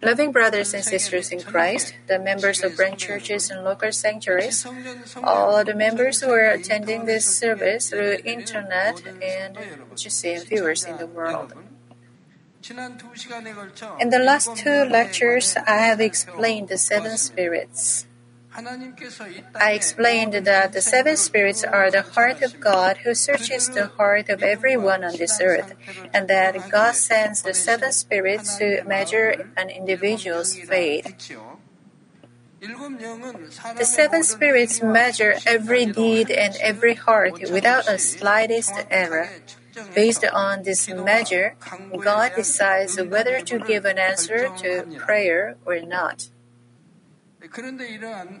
Loving brothers and sisters in Christ, the members of branch churches and local sanctuaries, all the members who are attending this service through internet and GCN viewers in the world. In the last two lectures, I have explained the seven spirits. I explained that the seven spirits are the heart of God who searches the heart of everyone on this earth, and that God sends the seven spirits to measure an individual's faith. The seven spirits measure every deed and every heart without a slightest error. Based on this measure, God decides whether to give an answer to prayer or not.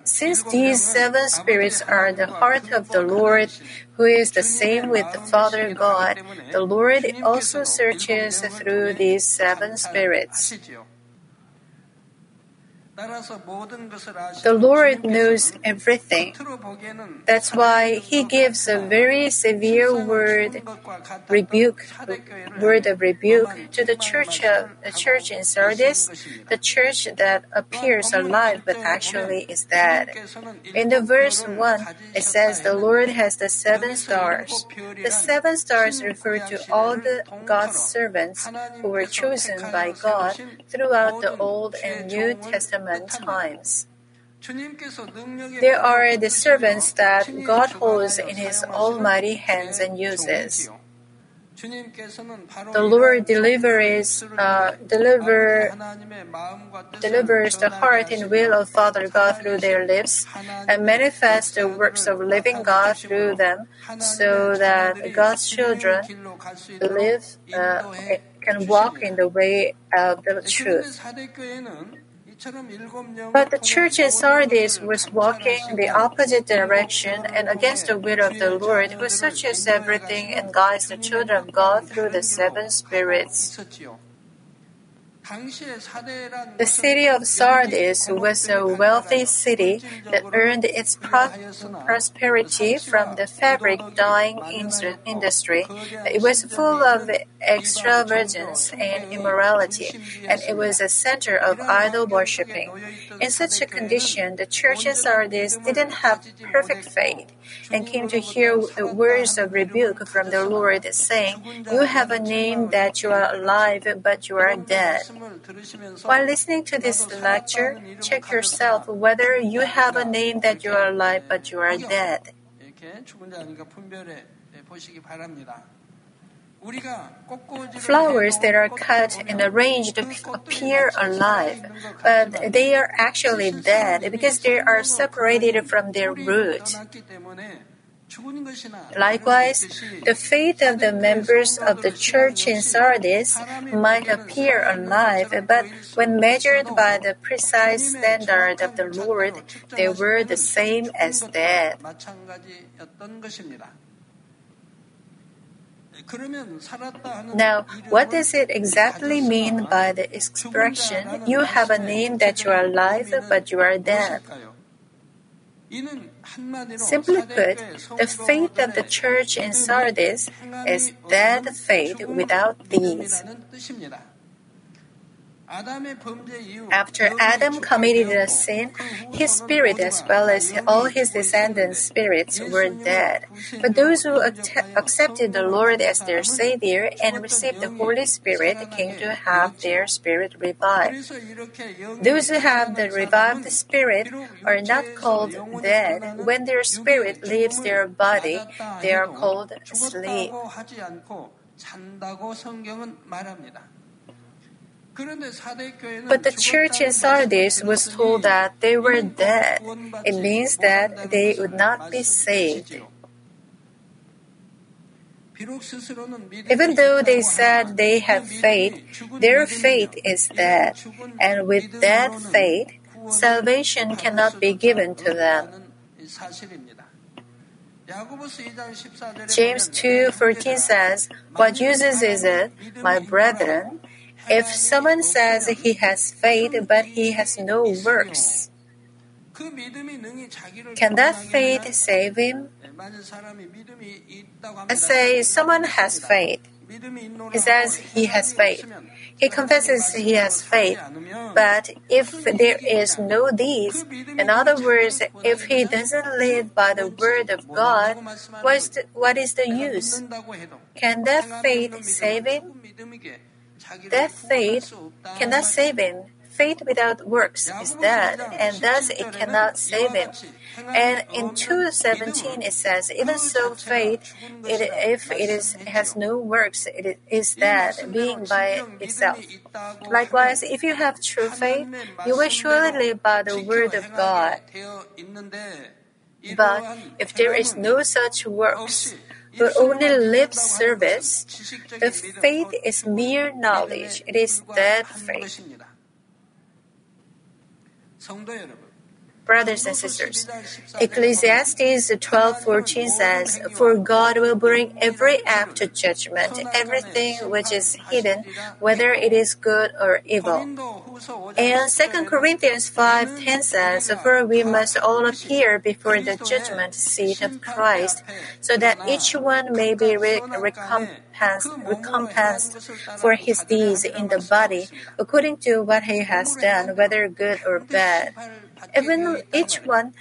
Since these seven spirits are the heart of the Lord, who is the same with the Father God, the Lord also searches through these seven spirits. The Lord knows everything. That's why He gives a very severe word, rebuke, word of rebuke to the church of the church in Sardis, the church that appears alive but actually is dead. In the verse one, it says the Lord has the seven stars. The seven stars refer to all the God's servants who were chosen by God throughout the Old and New Testament times. There are the servants that God holds in His almighty hands and uses. The Lord delivers, uh, deliver, delivers the heart and will of Father God through their lips and manifests the works of living God through them so that God's children live, uh, can walk in the way of the truth. But the church in Sardis was walking the opposite direction and against the will of the Lord, who searches everything and guides the children of God through the seven spirits. The city of Sardis was a wealthy city that earned its pro- prosperity from the fabric dyeing industry. It was full of extravagance and immorality, and it was a center of idol worshipping. In such a condition, the church in Sardis didn't have perfect faith and came to hear words of rebuke from the Lord, saying, You have a name that you are alive, but you are dead. While listening to this lecture, check yourself whether you have a name that you are alive, but you are dead. Flowers that are cut and arranged appear alive, but they are actually dead because they are separated from their root. Likewise, the faith of the members of the church in Sardis might appear alive, but when measured by the precise standard of the Lord, they were the same as dead. Now, what does it exactly mean by the expression, you have a name that you are alive, but you are dead? Simply put, the faith of the church in Sardis is dead faith without deeds. After Adam committed a sin, his spirit as well as all his descendants' spirits were dead. But those who accepted the Lord as their Savior and received the Holy Spirit came to have their spirit revived. Those who have the revived spirit are not called dead. When their spirit leaves their body, they are called asleep. But the church in Sardis was told that they were dead. It means that they would not be saved. Even though they said they have faith, their faith is dead. And with dead faith, salvation cannot be given to them. James 2:14 says, "What uses is it, my brethren, if someone says he has faith but he has no works, can that faith save him? I say someone has faith. He says he has faith. He confesses he has faith. But if there is no deeds, in other words, if he doesn't live by the word of God, what is the, what is the use? Can that faith save him? That faith cannot save him. Faith without works is dead, and thus it cannot save him. And in 2:17 it says, "Even so, faith, it, if it is has no works, it is dead, being by itself." Likewise, if you have true faith, you will surely live by the word of God. But if there is no such works, but only lip service, the faith is mere knowledge. It is dead faith. Brothers and sisters, Ecclesiastes 12:14 says, "For God will bring every act to judgment, everything which is hidden, whether it is good or evil." And 2 Corinthians 5:10 says, "For we must all appear before the judgment seat of Christ, so that each one may be re- recompensed, recompensed for his deeds in the body, according to what he has done, whether good or bad." Even each one,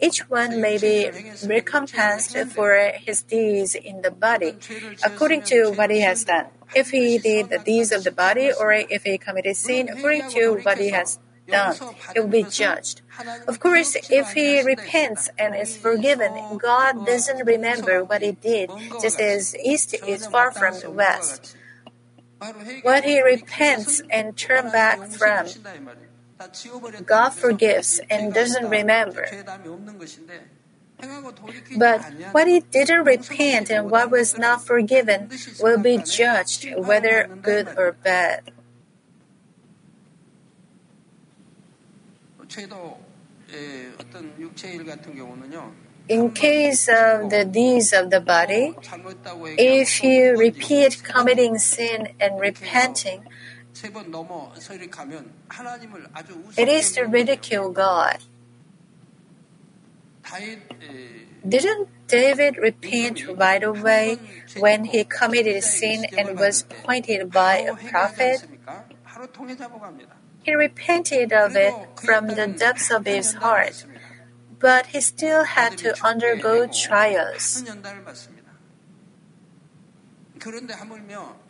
each one may be recompensed for his deeds in the body, according to what he has done. If he did the deeds of the body, or if he committed sin, according to what he has done, he will be judged. Of course, if he repents and is forgiven, God doesn't remember what he did, just as east is far from the west. What he repents and turns back from, God forgives and doesn't remember. But what he didn't repent and what was not forgiven will be judged, whether good or bad. In case of the deeds of the body, if you repeat committing sin and repenting, it is to ridicule God. Didn't David repent right away when he committed sin and was pointed by a prophet? He repented of it from the depths of his heart, but he still had to undergo trials.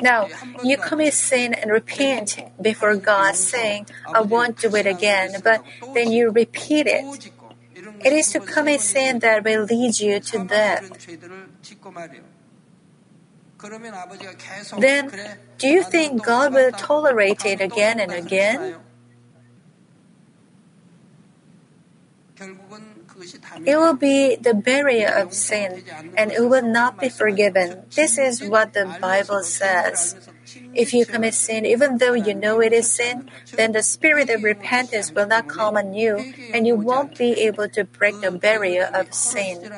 Now, you commit sin and repent before God, saying, I won't do it again, but then you repeat it. It is to commit sin that will lead you to death. Then, do you think God will tolerate it again and again? It will be the barrier of sin, and it will not be forgiven. This is what the Bible says. If you commit sin, even though you know it is sin, then the spirit of repentance will not come on you, and you won't be able to break the barrier of sin.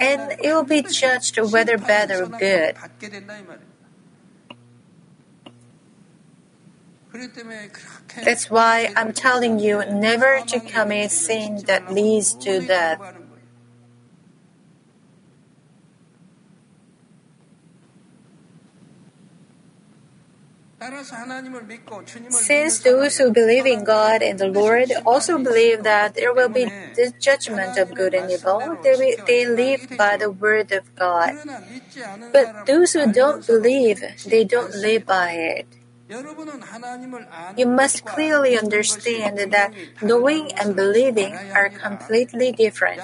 And it will be judged whether bad or good. That's why I'm telling you never to commit sin that leads to death. Since those who believe in God and the Lord also believe that there will be the judgment of good and evil, they, they live by the word of God. But those who don't believe, they don't live by it. You must clearly understand that knowing and believing are completely different.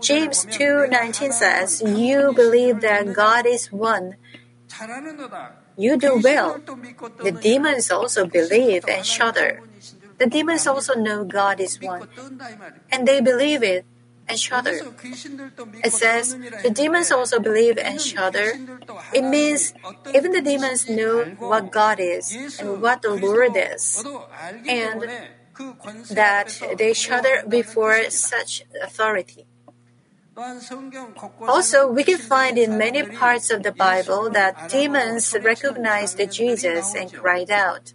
James 2:19 says, "You believe that God is one. You do well. The demons also believe and shudder. The demons also know God is one, and they believe it and shudder. It says the demons also believe and shudder. It means even the demons know what God is and what the Lord is, and that they shudder before such authority. Also, we can find in many parts of the Bible that demons recognized Jesus and cried out.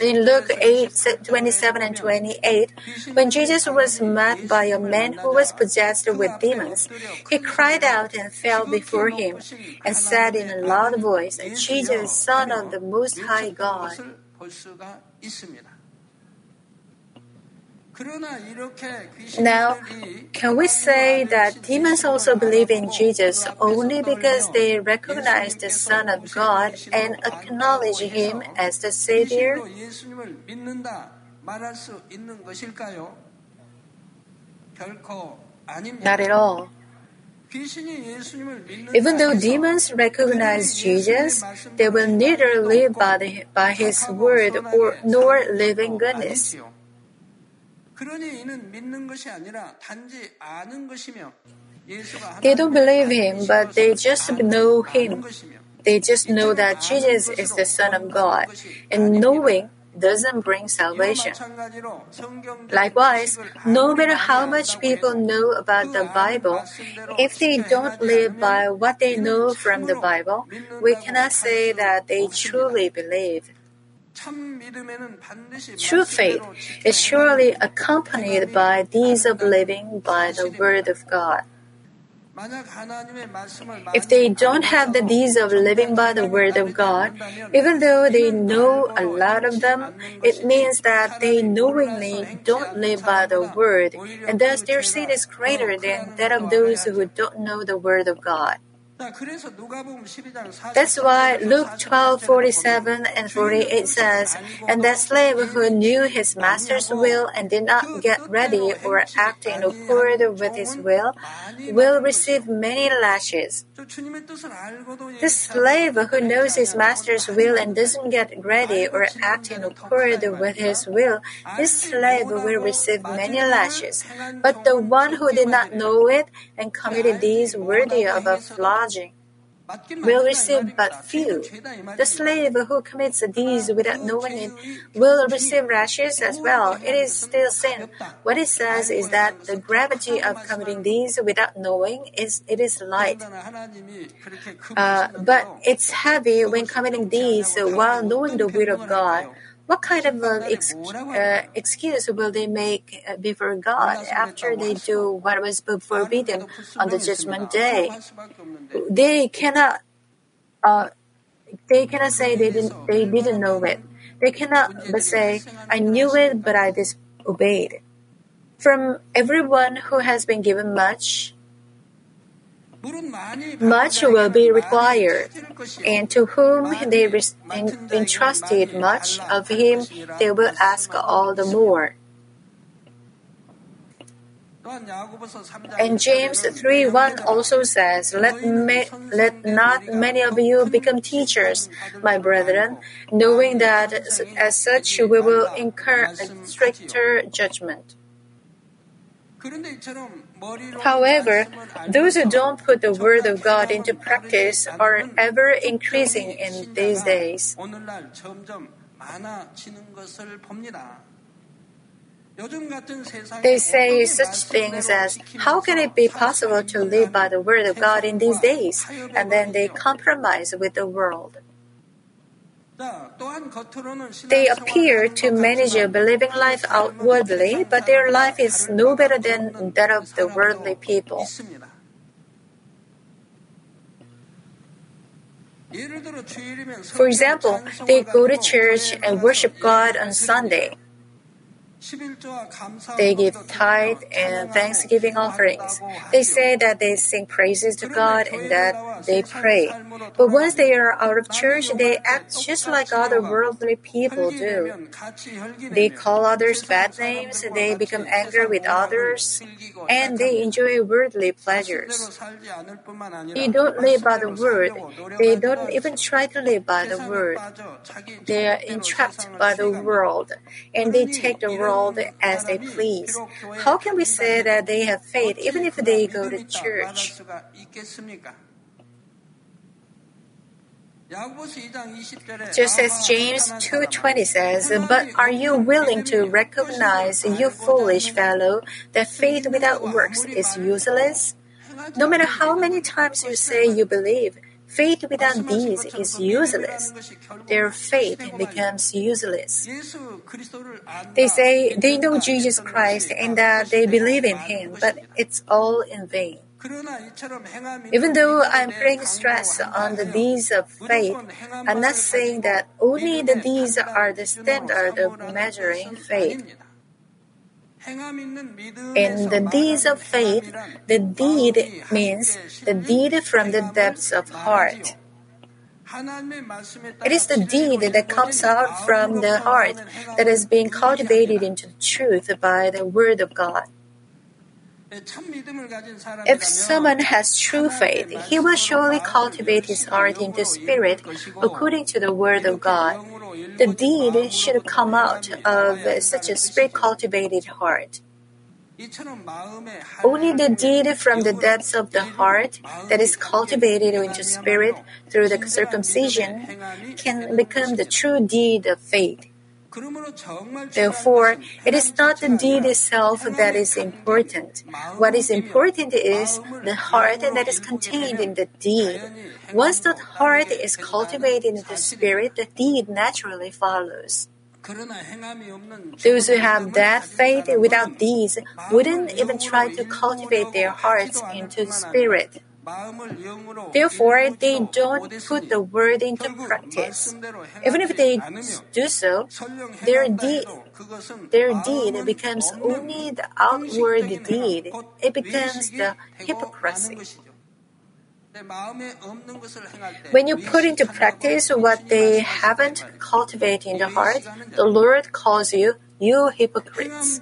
In Luke 8 27 and 28, when Jesus was met by a man who was possessed with demons, he cried out and fell before him and said in a loud voice, Jesus, Son of the Most High God. Now, can we say that demons also believe in Jesus only because they recognize the Son of God and acknowledge Him as the Savior? Not at all. Even though demons recognize Jesus, they will neither live by, the, by his word or, nor live in goodness. They don't believe him, but they just know him. They just know that Jesus is the Son of God, and knowing doesn't bring salvation. Likewise, no matter how much people know about the Bible, if they don't live by what they know from the Bible, we cannot say that they truly believe. True faith is surely accompanied by deeds of living by the Word of God. If they don't have the deeds of living by the Word of God, even though they know a lot of them, it means that they knowingly don't live by the Word, and thus their sin is greater than that of those who don't know the Word of God. That's why Luke 12, 47 and 48 says, And that slave who knew his master's will and did not get ready or act in accord with his will will receive many lashes. The slave who knows his master's will and doesn't get ready or act in accord with his will, this slave will receive many lashes. But the one who did not know it and committed these worthy of a flood will receive but few. The slave who commits deeds without knowing it will receive lashes as well. It is still sin. What it says is that the gravity of committing deeds without knowing is it is light. Uh, but it's heavy when committing deeds while knowing the will of God. What kind of uh, ex- uh, excuse will they make uh, before God after they do what was forbidden on the judgment day? They cannot. Uh, they cannot say they didn't. They didn't know it. They cannot but say, "I knew it, but I disobeyed." From everyone who has been given much, much will be required, and to whom they entrusted much of him, they will ask all the more. And James 3 1 also says, let, ma- let not many of you become teachers, my brethren, knowing that as such we will incur a stricter judgment. However, those who don't put the Word of God into practice are ever increasing in these days. They say such things as, How can it be possible to live by the Word of God in these days? And then they compromise with the world. They appear to manage a believing life outwardly, but their life is no better than that of the worldly people. For example, they go to church and worship God on Sunday. They give tithe and thanksgiving offerings. They say that they sing praises to God and that they pray. But once they are out of church, they act just like other worldly people do. They call others bad names, they become angry with others, and they enjoy worldly pleasures. They don't live by the word. They don't even try to live by the word. They are entrapped by the world, and they take the world as they please. How can we say that they have faith even if they go to church? Just as James 2:20 says, "But are you willing to recognize, you foolish fellow, that faith without works is useless? No matter how many times you say you believe, Faith without deeds is useless. Their faith becomes useless. They say they know Jesus Christ and that they believe in Him, but it's all in vain. Even though I'm putting stress on the deeds of faith, I'm not saying that only the deeds are the standard of measuring faith. In the deeds of faith, the deed means the deed from the depths of heart. It is the deed that comes out from the heart that is being cultivated into truth by the Word of God. If someone has true faith, he will surely cultivate his heart into spirit according to the Word of God. The deed should come out of such a spirit cultivated heart. Only the deed from the depths of the heart that is cultivated into spirit through the circumcision can become the true deed of faith. Therefore, it is not the deed itself that is important. What is important is the heart that is contained in the deed. Once the heart is cultivated in the spirit, the deed naturally follows. Those who have that faith without deeds wouldn't even try to cultivate their hearts into the spirit. Therefore, they don't put the word into practice. Even if they do so, their deed, their deed becomes only the outward deed. It becomes the hypocrisy. When you put into practice what they haven't cultivated in the heart, the Lord calls you you hypocrites.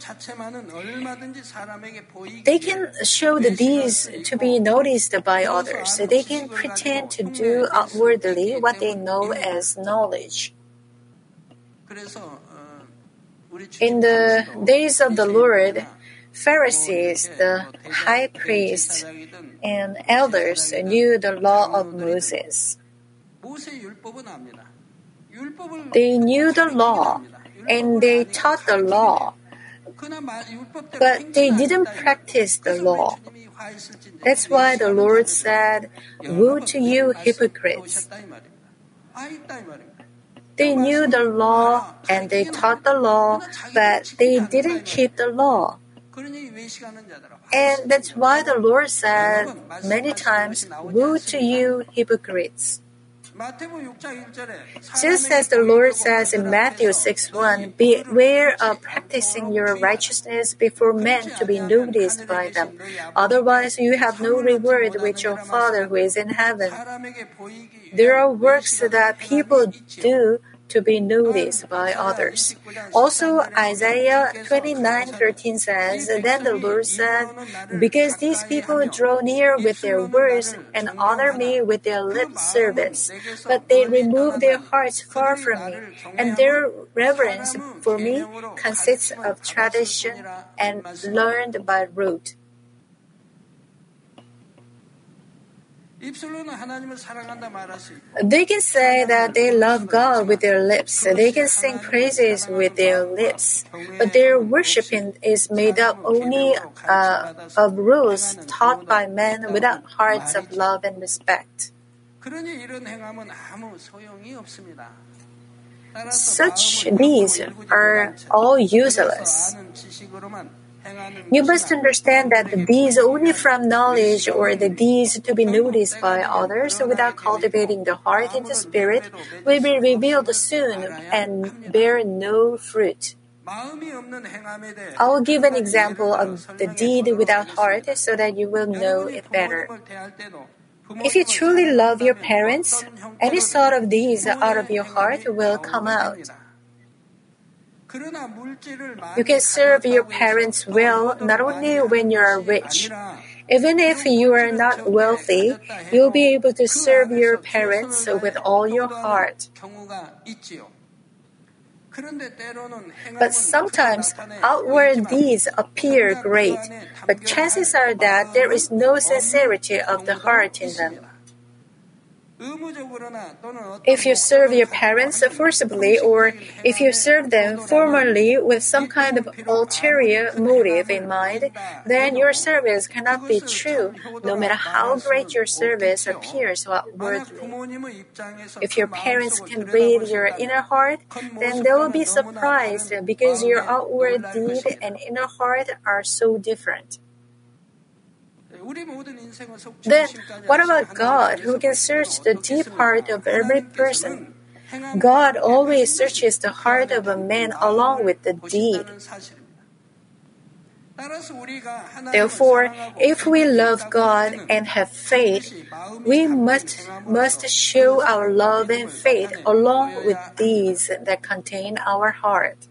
They can show the deeds to be noticed by others. They can pretend to do outwardly what they know as knowledge. In the days of the Lord, Pharisees, the high priests, and elders knew the law of Moses. They knew the law and they taught the law, but they didn't practice the law. That's why the Lord said, Woe to you, hypocrites! They knew the law and they taught the law, but they didn't keep the law. And that's why the Lord said many times, Woe to you, hypocrites! Just as the Lord says in Matthew 6 1, Beware of practicing your righteousness before men to be noticed by them. Otherwise, you have no reward with your Father who is in heaven. There are works that people do to be noticed by others. Also, Isaiah 29:13 says, Then the Lord said, Because these people draw near with their words and honor me with their lip service, but they remove their hearts far from me, and their reverence for me consists of tradition and learned by rote. They can say that they love God with their lips. They can sing praises with their lips. But their worshiping is made up only uh, of rules taught by men without hearts of love and respect. Such deeds are all useless. You must understand that the deeds only from knowledge or the deeds to be noticed by others without cultivating the heart and the spirit will be revealed soon and bear no fruit. I will give an example of the deed without heart so that you will know it better. If you truly love your parents, any sort of deeds out of your heart will come out. You can serve your parents well not only when you are rich. Even if you are not wealthy, you'll be able to serve your parents with all your heart. But sometimes outward deeds appear great, but chances are that there is no sincerity of the heart in them. If you serve your parents forcibly or if you serve them formally with some kind of ulterior motive in mind, then your service cannot be true, no matter how great your service appears outwardly. If your parents can read your inner heart, then they will be surprised because your outward deed and inner heart are so different. Then, what about God, who can search the deep heart of every person? God always searches the heart of a man along with the deed. Therefore, if we love God and have faith, we must, must show our love and faith along with deeds that contain our heart.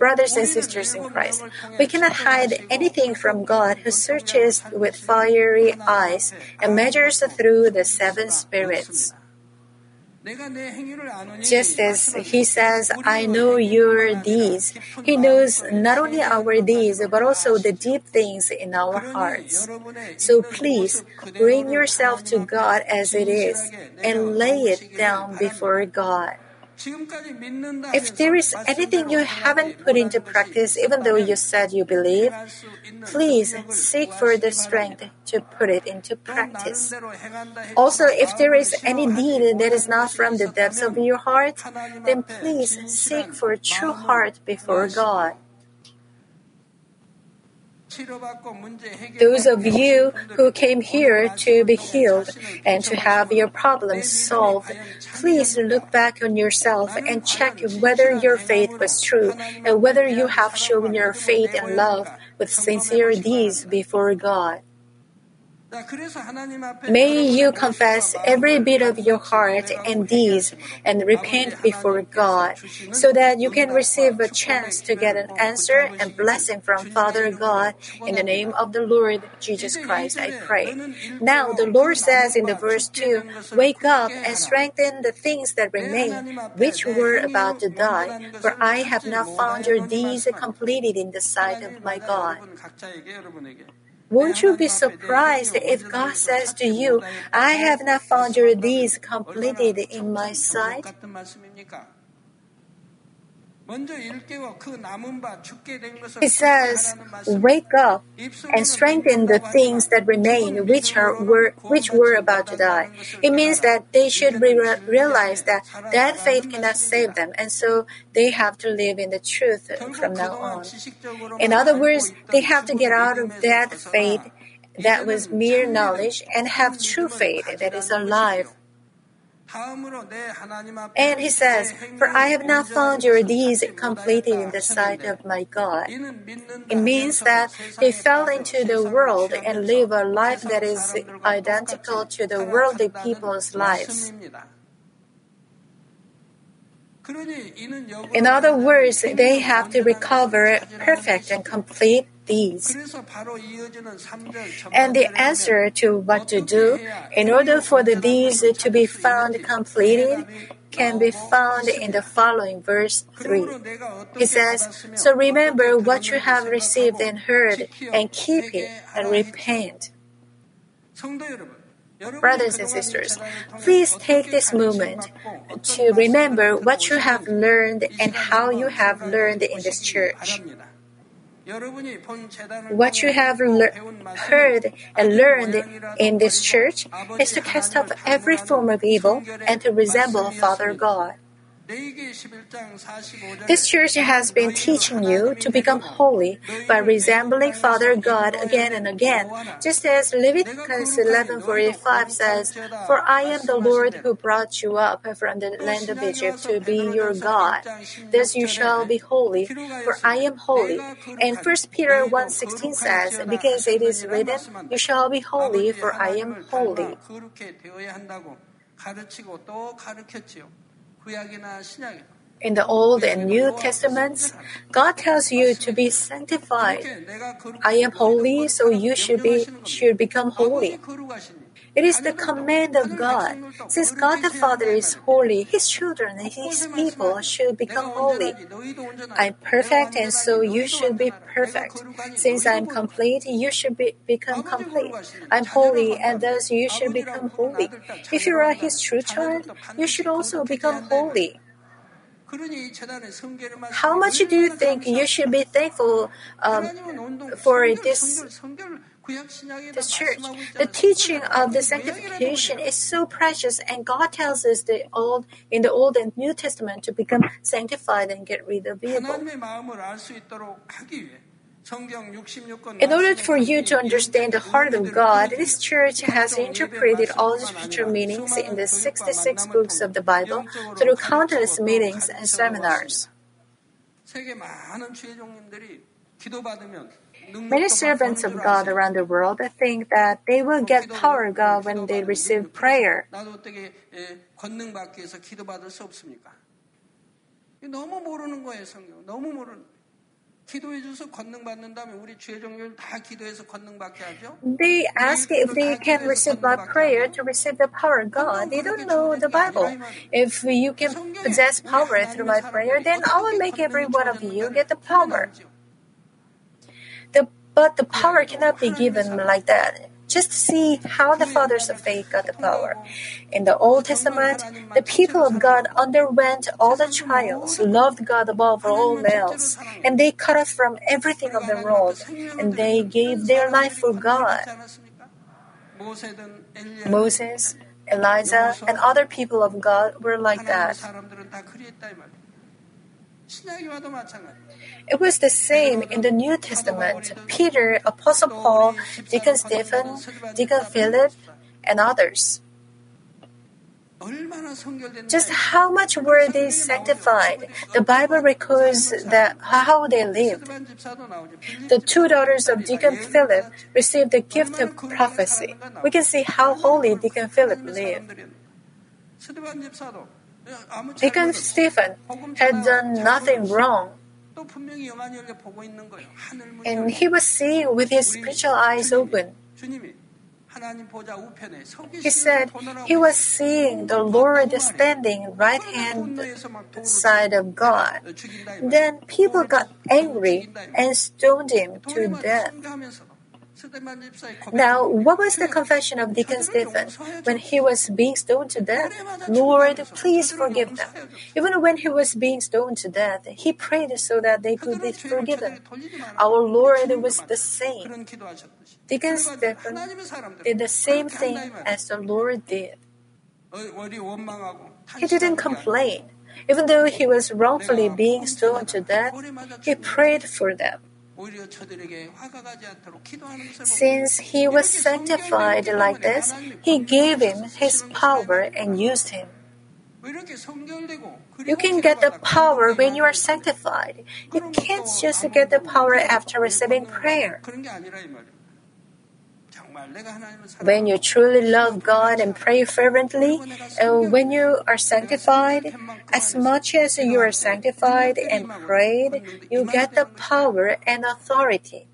Brothers and sisters in Christ, we cannot hide anything from God who searches with fiery eyes and measures through the seven spirits. Just as he says, I know your deeds, he knows not only our deeds, but also the deep things in our hearts. So please bring yourself to God as it is and lay it down before God. If there is anything you haven't put into practice, even though you said you believe, please seek for the strength to put it into practice. Also, if there is any deed that is not from the depths of your heart, then please seek for a true heart before God. Those of you who came here to be healed and to have your problems solved, please look back on yourself and check whether your faith was true and whether you have shown your faith and love with sincere deeds before God. May you confess every bit of your heart and deeds and repent before God so that you can receive a chance to get an answer and blessing from Father God in the name of the Lord Jesus Christ, I pray. Now, the Lord says in the verse 2 Wake up and strengthen the things that remain, which were about to die, for I have not found your deeds completed in the sight of my God. Won't you be surprised if God says to you, I have not found your deeds completed in my sight? He says, Wake up and strengthen the things that remain, which are were which were about to die. It means that they should re- realize that that faith cannot save them, and so they have to live in the truth from now on. In other words, they have to get out of that faith that was mere knowledge and have true faith that is alive. And he says, For I have not found your deeds completed in the sight of my God. It means that they fell into the world and live a life that is identical to the worldly people's lives. In other words, they have to recover perfect and complete deeds. And the answer to what to do in order for the deeds to be found completed can be found in the following verse 3. He says, So remember what you have received and heard, and keep it and repent. Brothers and sisters, please take this moment to remember what you have learned and how you have learned in this church. What you have le- heard and learned in this church is to cast off every form of evil and to resemble Father God. This church has been teaching you to become holy by resembling Father God again and again, just as Leviticus 11:45 says, "For I am the Lord who brought you up from the land of Egypt to be your God. Thus you shall be holy, for I am holy." And 1 Peter 1:16 says, "Because it is written, you shall be holy, for I am holy." In the Old and New Testaments, God tells you to be sanctified. I am holy, so you should be should become holy. It is the command of God. Since God the Father is holy, His children and His people should become holy. I'm perfect, and so you should be perfect. Since I'm complete, you should be, become complete. I'm holy, and thus you should become holy. If you are His true child, you should also become holy. How much do you think you should be thankful um, for this, this church? The teaching of the sanctification is so precious, and God tells us the old in the Old and New Testament to become sanctified and get rid of evil. In order for you to understand the heart of God, this church has interpreted all the spiritual meanings in the 66 books of the Bible through countless meetings and seminars. Many servants of God around the world think that they will get power of God when they receive prayer. 너무 모르는 거예요, 성경. 너무 모르는. 기도해줘서 권능 받는 다음에 우리 죄 종류를 다 기도해서 권능 받게 하죠. They ask if they can receive by prayer to receive the power of God. They don't know the Bible. If you can possess power through my prayer, then I will make every one of you get the power. But the power cannot be given like that. Just see how the fathers of faith got the power. In the Old Testament, the people of God underwent all the trials, loved God above all else, and they cut off from everything of the world, and they gave their life for God. Moses, Elijah, and other people of God were like that. It was the same in the New Testament. Peter, Apostle Paul, Deacon Stephen, Deacon Philip, and others. Just how much were they sanctified? The Bible records that how they lived. The two daughters of Deacon Philip received the gift of prophecy. We can see how holy Deacon Philip lived. Deacon Stephen had done nothing wrong. And he was seeing with his spiritual eyes open. He said he was seeing the Lord standing right hand side of God. Then people got angry and stoned him to death. Now, what was the confession of Deacon Stephen when he was being stoned to death? Lord, please forgive them. Even when he was being stoned to death, he prayed so that they could be forgiven. Our Lord was the same. Deacon Stephen did the same thing as the Lord did. He didn't complain. Even though he was wrongfully being stoned to death, he prayed for them. Since he was sanctified like this, he gave him his power and used him. You can get the power when you are sanctified. You can't just get the power after receiving prayer. When you truly love God and pray fervently, and uh, when you are sanctified, as much as you are sanctified and prayed, you get the power and authority.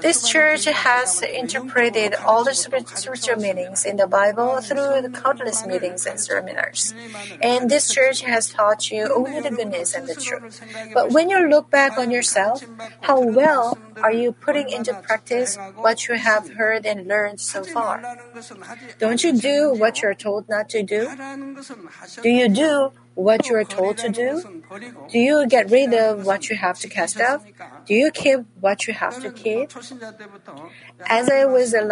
This church has interpreted all the spiritual meanings in the Bible through the countless meetings and seminars. And this church has taught you only the goodness and the truth. But when you look back on yourself, how well are you putting into practice what you have heard and learned so far? Don't you do what you're told not to do? Do you do what you are told to do? Do you get rid of what you have to cast out? Do you keep what you have to keep? As I was a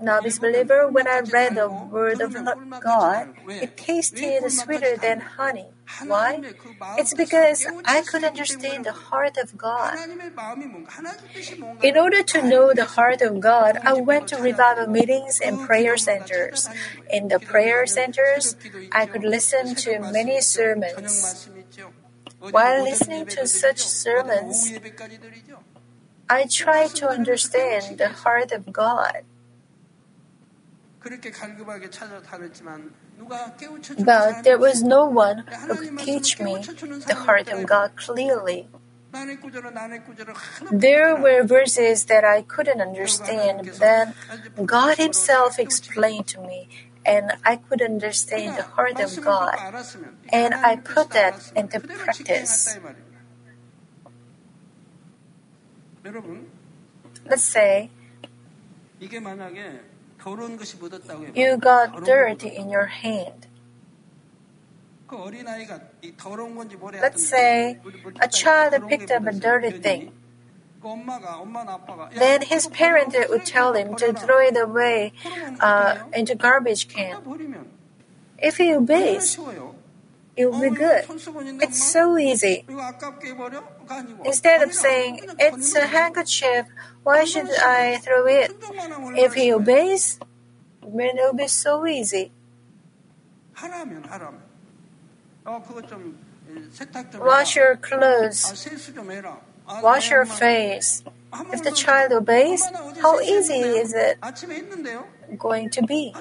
novice believer, when I read the Word of God, it tasted sweeter than honey. Why? It's because I could understand the heart of God. In order to know the heart of God, I went to revival meetings and prayer centers. In the prayer centers, I could listen to many sermons. While listening to such sermons, I tried to understand the heart of God. But there was no one who could teach me the heart of God clearly. There were verses that I couldn't understand, then God Himself explained to me, and I could understand the heart of God. And I put that into practice. Let's say, you got dirt in your hand. Let's say a child picked up a dirty thing. Then his parent would tell him to throw it away uh, into garbage can. If he obeys, it will be good. It's so easy. Instead of saying, It's a handkerchief, why should I throw it? If he obeys, then it will be so easy. Wash your clothes, wash your face. If the child obeys, how easy is it going to be?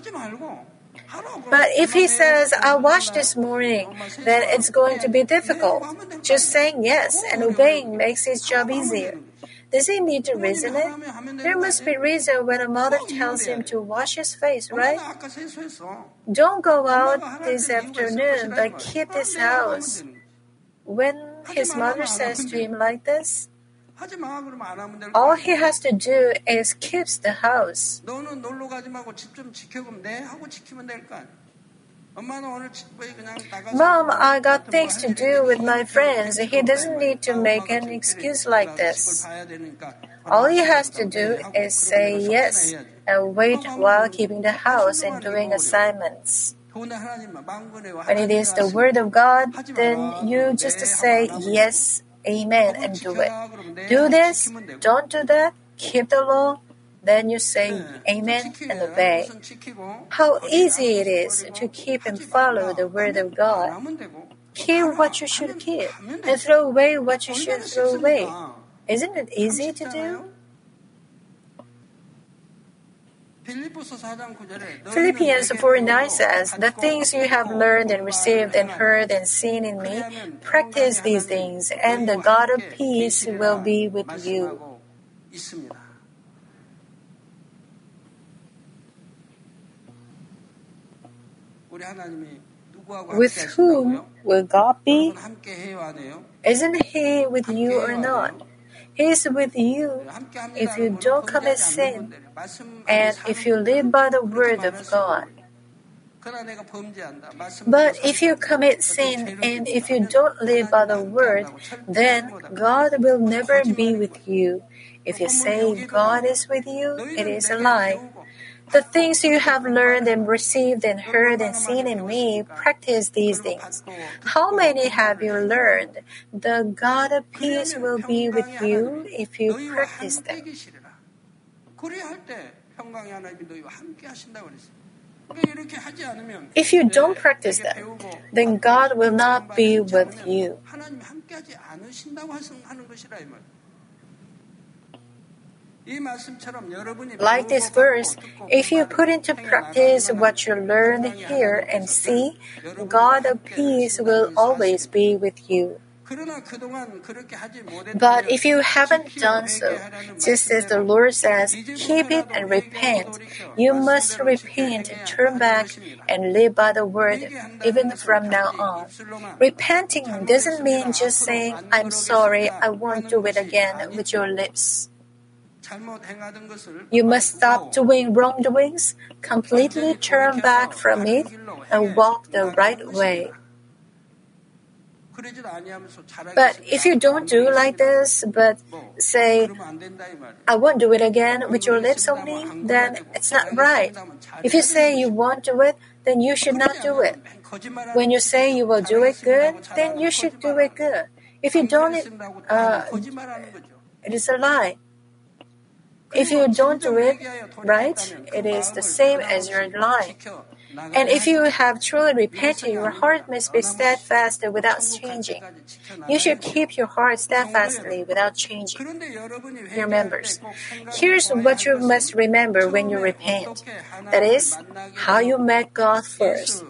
But if he says, I'll wash this morning, then it's going to be difficult. Just saying yes and obeying makes his job easier. Does he need to reason it? There must be reason when a mother tells him to wash his face, right? Don't go out this afternoon, but keep this house. When his mother says to him like this, all he has to do is keeps the house. Mom, I got things to do with my friends. He doesn't need to make an excuse like this. All he has to do is say yes and wait while keeping the house and doing assignments. When it is the Word of God, then you just say yes amen, and do it. Do this, don't do that, keep the law, then you say amen and obey. How easy it is to keep and follow the word of God. Keep what you should keep and throw away what you should throw away. Isn't it easy to do? Philippians 4 9 says, The things you have learned and received and heard and seen in me, practice these things, and the God of peace will be with you. With whom will God be? Isn't He with you or not? He is with you if you don't commit sin and if you live by the word of God. But if you commit sin and if you don't live by the word, then God will never be with you. If you say God is with you, it is a lie. The things you have learned and received and heard and seen in me, practice these things. How many have you learned? The God of peace will be with you if you practice them. If you don't practice them, then God will not be with you. Like this verse, if you put into practice what you learn here and see, God of peace will always be with you. But if you haven't done so, just as the Lord says, keep it and repent. You must repent, turn back, and live by the word even from now on. Repenting doesn't mean just saying, I'm sorry, I won't do it again with your lips. You must stop doing wrongdoings, completely turn back from it, and walk the right way. But if you don't do like this, but say, I won't do it again with your lips only, then it's not right. If you say you won't do it, then you should not do it. When you say you will do it good, then you should do it good. If you don't, uh, it is a lie. If you don't do it right, it is the same as you're lying. And if you have truly repented, your heart must be steadfast without changing. You should keep your heart steadfastly without changing. Your members. Here's what you must remember when you repent. That is, how you met God first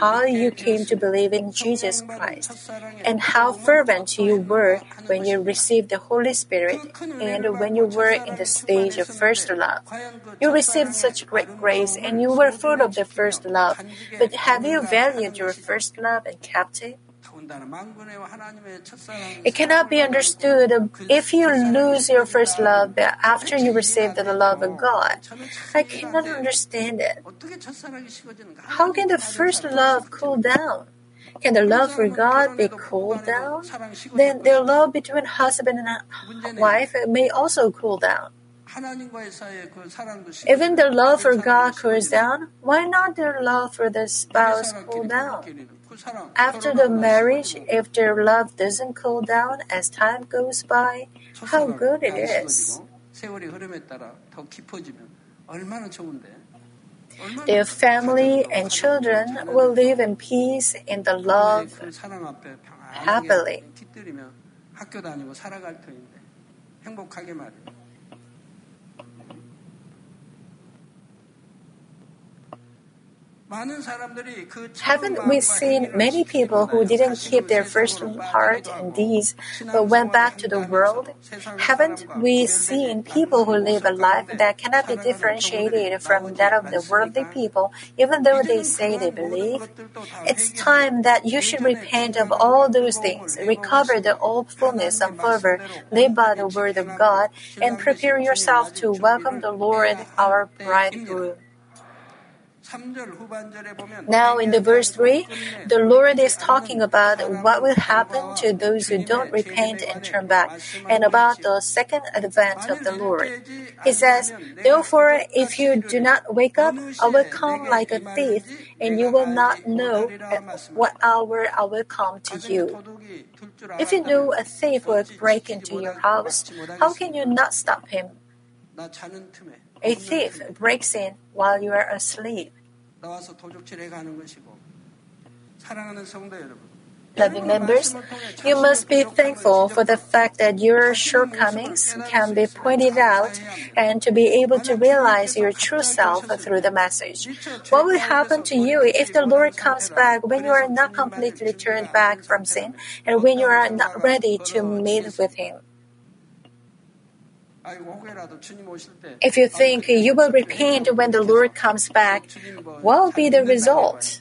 how you came to believe in Jesus Christ, and how fervent you were when you received the Holy Spirit and when you were in the stage of first love. You received such great grace and you were full of the first love, but have you valued your first love and kept it? It cannot be understood if you lose your first love after you receive the love of God. I cannot understand it. How can the first love cool down? Can the love for God be cooled down? Then the love between husband and wife may also cool down. Even the love for God cools down, why not the love for the spouse cool down? After the marriage, if their love doesn't cool down as time goes by, how good it is. Their family and children will live in peace in the love happily. Haven't we seen many people who didn't keep their first heart and deeds but went back to the world? Haven't we seen people who live a life that cannot be differentiated from that of the worldly people, even though they say they believe? It's time that you should repent of all those things, recover the old fullness and fervor, live by the word of God, and prepare yourself to welcome the Lord, our bridegroom. Now, in the verse 3, the Lord is talking about what will happen to those who don't repent and turn back, and about the second advent of the Lord. He says, Therefore, if you do not wake up, I will come like a thief, and you will not know at what hour I will come to you. If you know a thief will break into your house, how can you not stop him? A thief breaks in while you are asleep. Loving members, you must be thankful for the fact that your shortcomings can be pointed out and to be able to realize your true self through the message. What will happen to you if the Lord comes back when you are not completely turned back from sin and when you are not ready to meet with Him? If you think you will repent when the Lord comes back, what will be the result?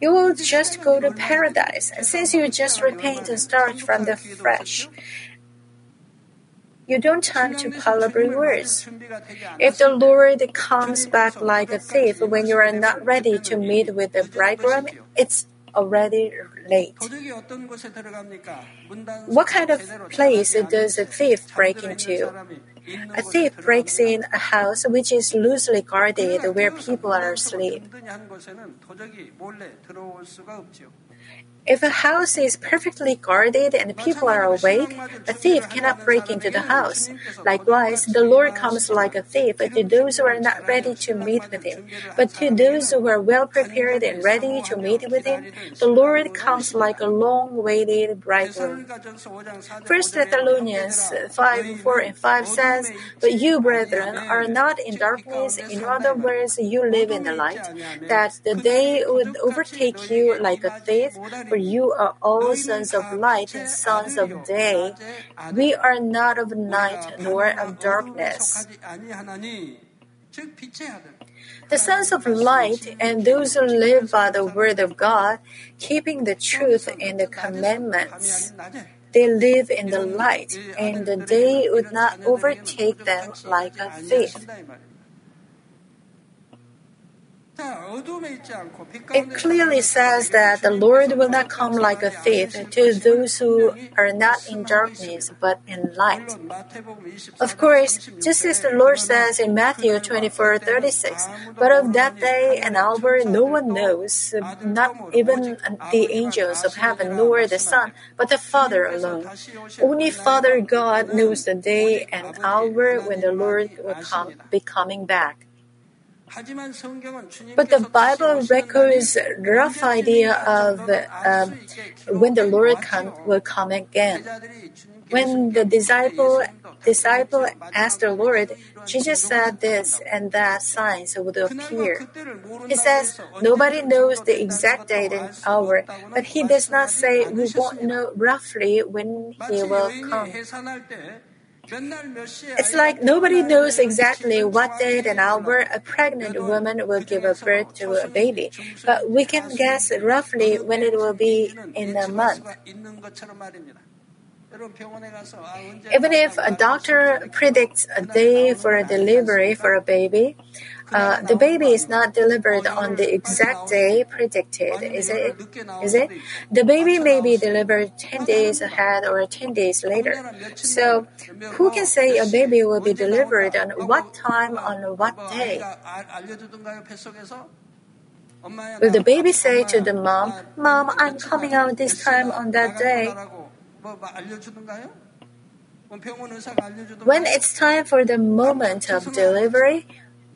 You will just go to paradise since you just repent and start from the fresh. You don't time to palaver words. If the Lord comes back like a thief when you are not ready to meet with the bridegroom, it's already late. What kind of place does a thief break into? A thief breaks in a house which is loosely guarded where people are asleep. If a house is perfectly guarded and people are awake, a thief cannot break into the house. Likewise, the Lord comes like a thief to those who are not ready to meet with him. But to those who are well prepared and ready to meet with him, the Lord comes like a long waited bridegroom. 1 Thessalonians 5 4 and 5 says, But you, brethren, are not in darkness. In other words, you live in the light, that the day would overtake you like a thief. For you are all sons of light and sons of day. We are not of night nor of darkness. The sons of light and those who live by the word of God, keeping the truth and the commandments. They live in the light, and the day would not overtake them like a thief. It clearly says that the Lord will not come like a thief to those who are not in darkness but in light. Of course, just as the Lord says in Matthew 24 36, but of that day and hour no one knows, not even the angels of heaven nor the Son, but the Father alone. Only Father God knows the day and hour when the Lord will come, be coming back. But the Bible records rough idea of um, when the Lord come, will come again. When the disciple disciple asked the Lord, Jesus said this and that signs would appear. He says nobody knows the exact date and hour, but he does not say we won't know roughly when he will come. It's like nobody knows exactly what date and hour a pregnant woman will give birth to a baby, but we can guess roughly when it will be in a month. Even if a doctor predicts a day for a delivery for a baby, Uh, the baby is not delivered on the exact day predicted, is it? Is it? The baby may be delivered 10 days ahead or 10 days later. So, who can say a baby will be delivered on what time on what day? Will the baby say to the mom, Mom, I'm coming out this time on that day? When it's time for the moment of delivery,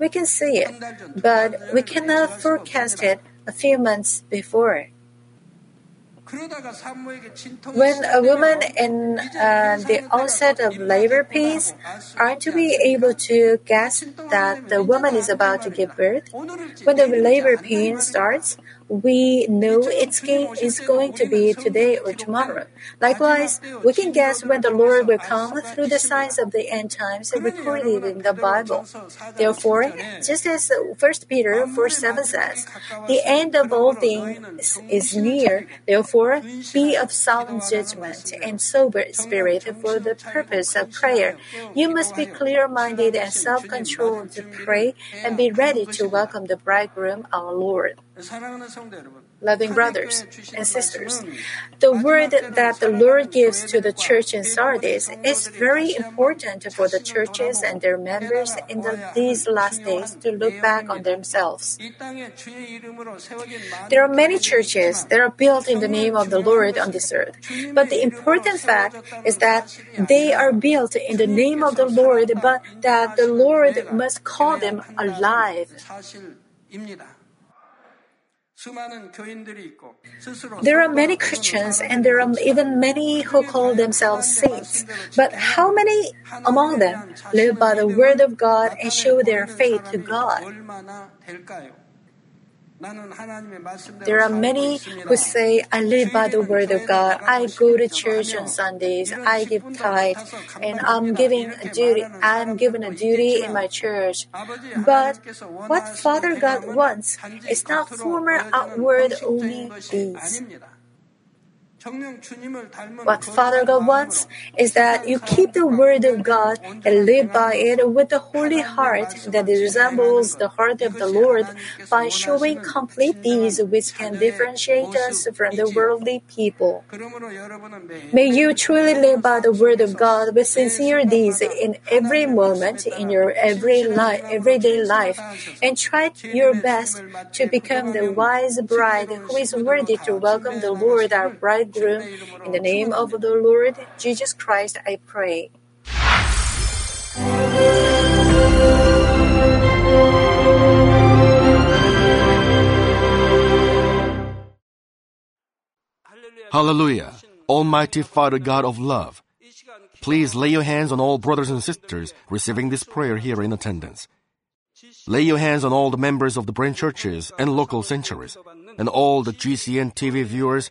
we can see it, but we cannot forecast it a few months before. When a woman in uh, the onset of labor pains are to be able to guess that the woman is about to give birth, when the labor pain starts, we know it's game is going to be today or tomorrow. Likewise, we can guess when the Lord will come through the signs of the end times recorded in the Bible. Therefore, just as 1 Peter 4 7 says, the end of all things is near. Therefore, be of sound judgment and sober spirit for the purpose of prayer. You must be clear minded and self controlled to pray and be ready to welcome the bridegroom, our Lord. Loving brothers and sisters, the word that the Lord gives to the church in Sardis is very important for the churches and their members in the, these last days to look back on themselves. There are many churches that are built in the name of the Lord on this earth, but the important fact is that they are built in the name of the Lord, but that the Lord must call them alive. There are many Christians and there are even many who call themselves saints. But how many among them live by the Word of God and show their faith to God? There are many who say, I live by the word of God. I go to church on Sundays. I give tithe, and I'm giving a duty. I'm given a duty in my church. But what Father God wants is not former outward only deeds. What Father God wants is that you keep the Word of God and live by it with a holy heart that resembles the heart of the Lord by showing complete deeds which can differentiate us from the worldly people. May you truly live by the Word of God with sincere deeds in every moment in your every life, everyday life and try your best to become the wise bride who is worthy to welcome the Lord our bride In the name of the Lord Jesus Christ, I pray. Hallelujah. Almighty Father God of love, please lay your hands on all brothers and sisters receiving this prayer here in attendance. Lay your hands on all the members of the branch churches and local sanctuaries, and all the GCN TV viewers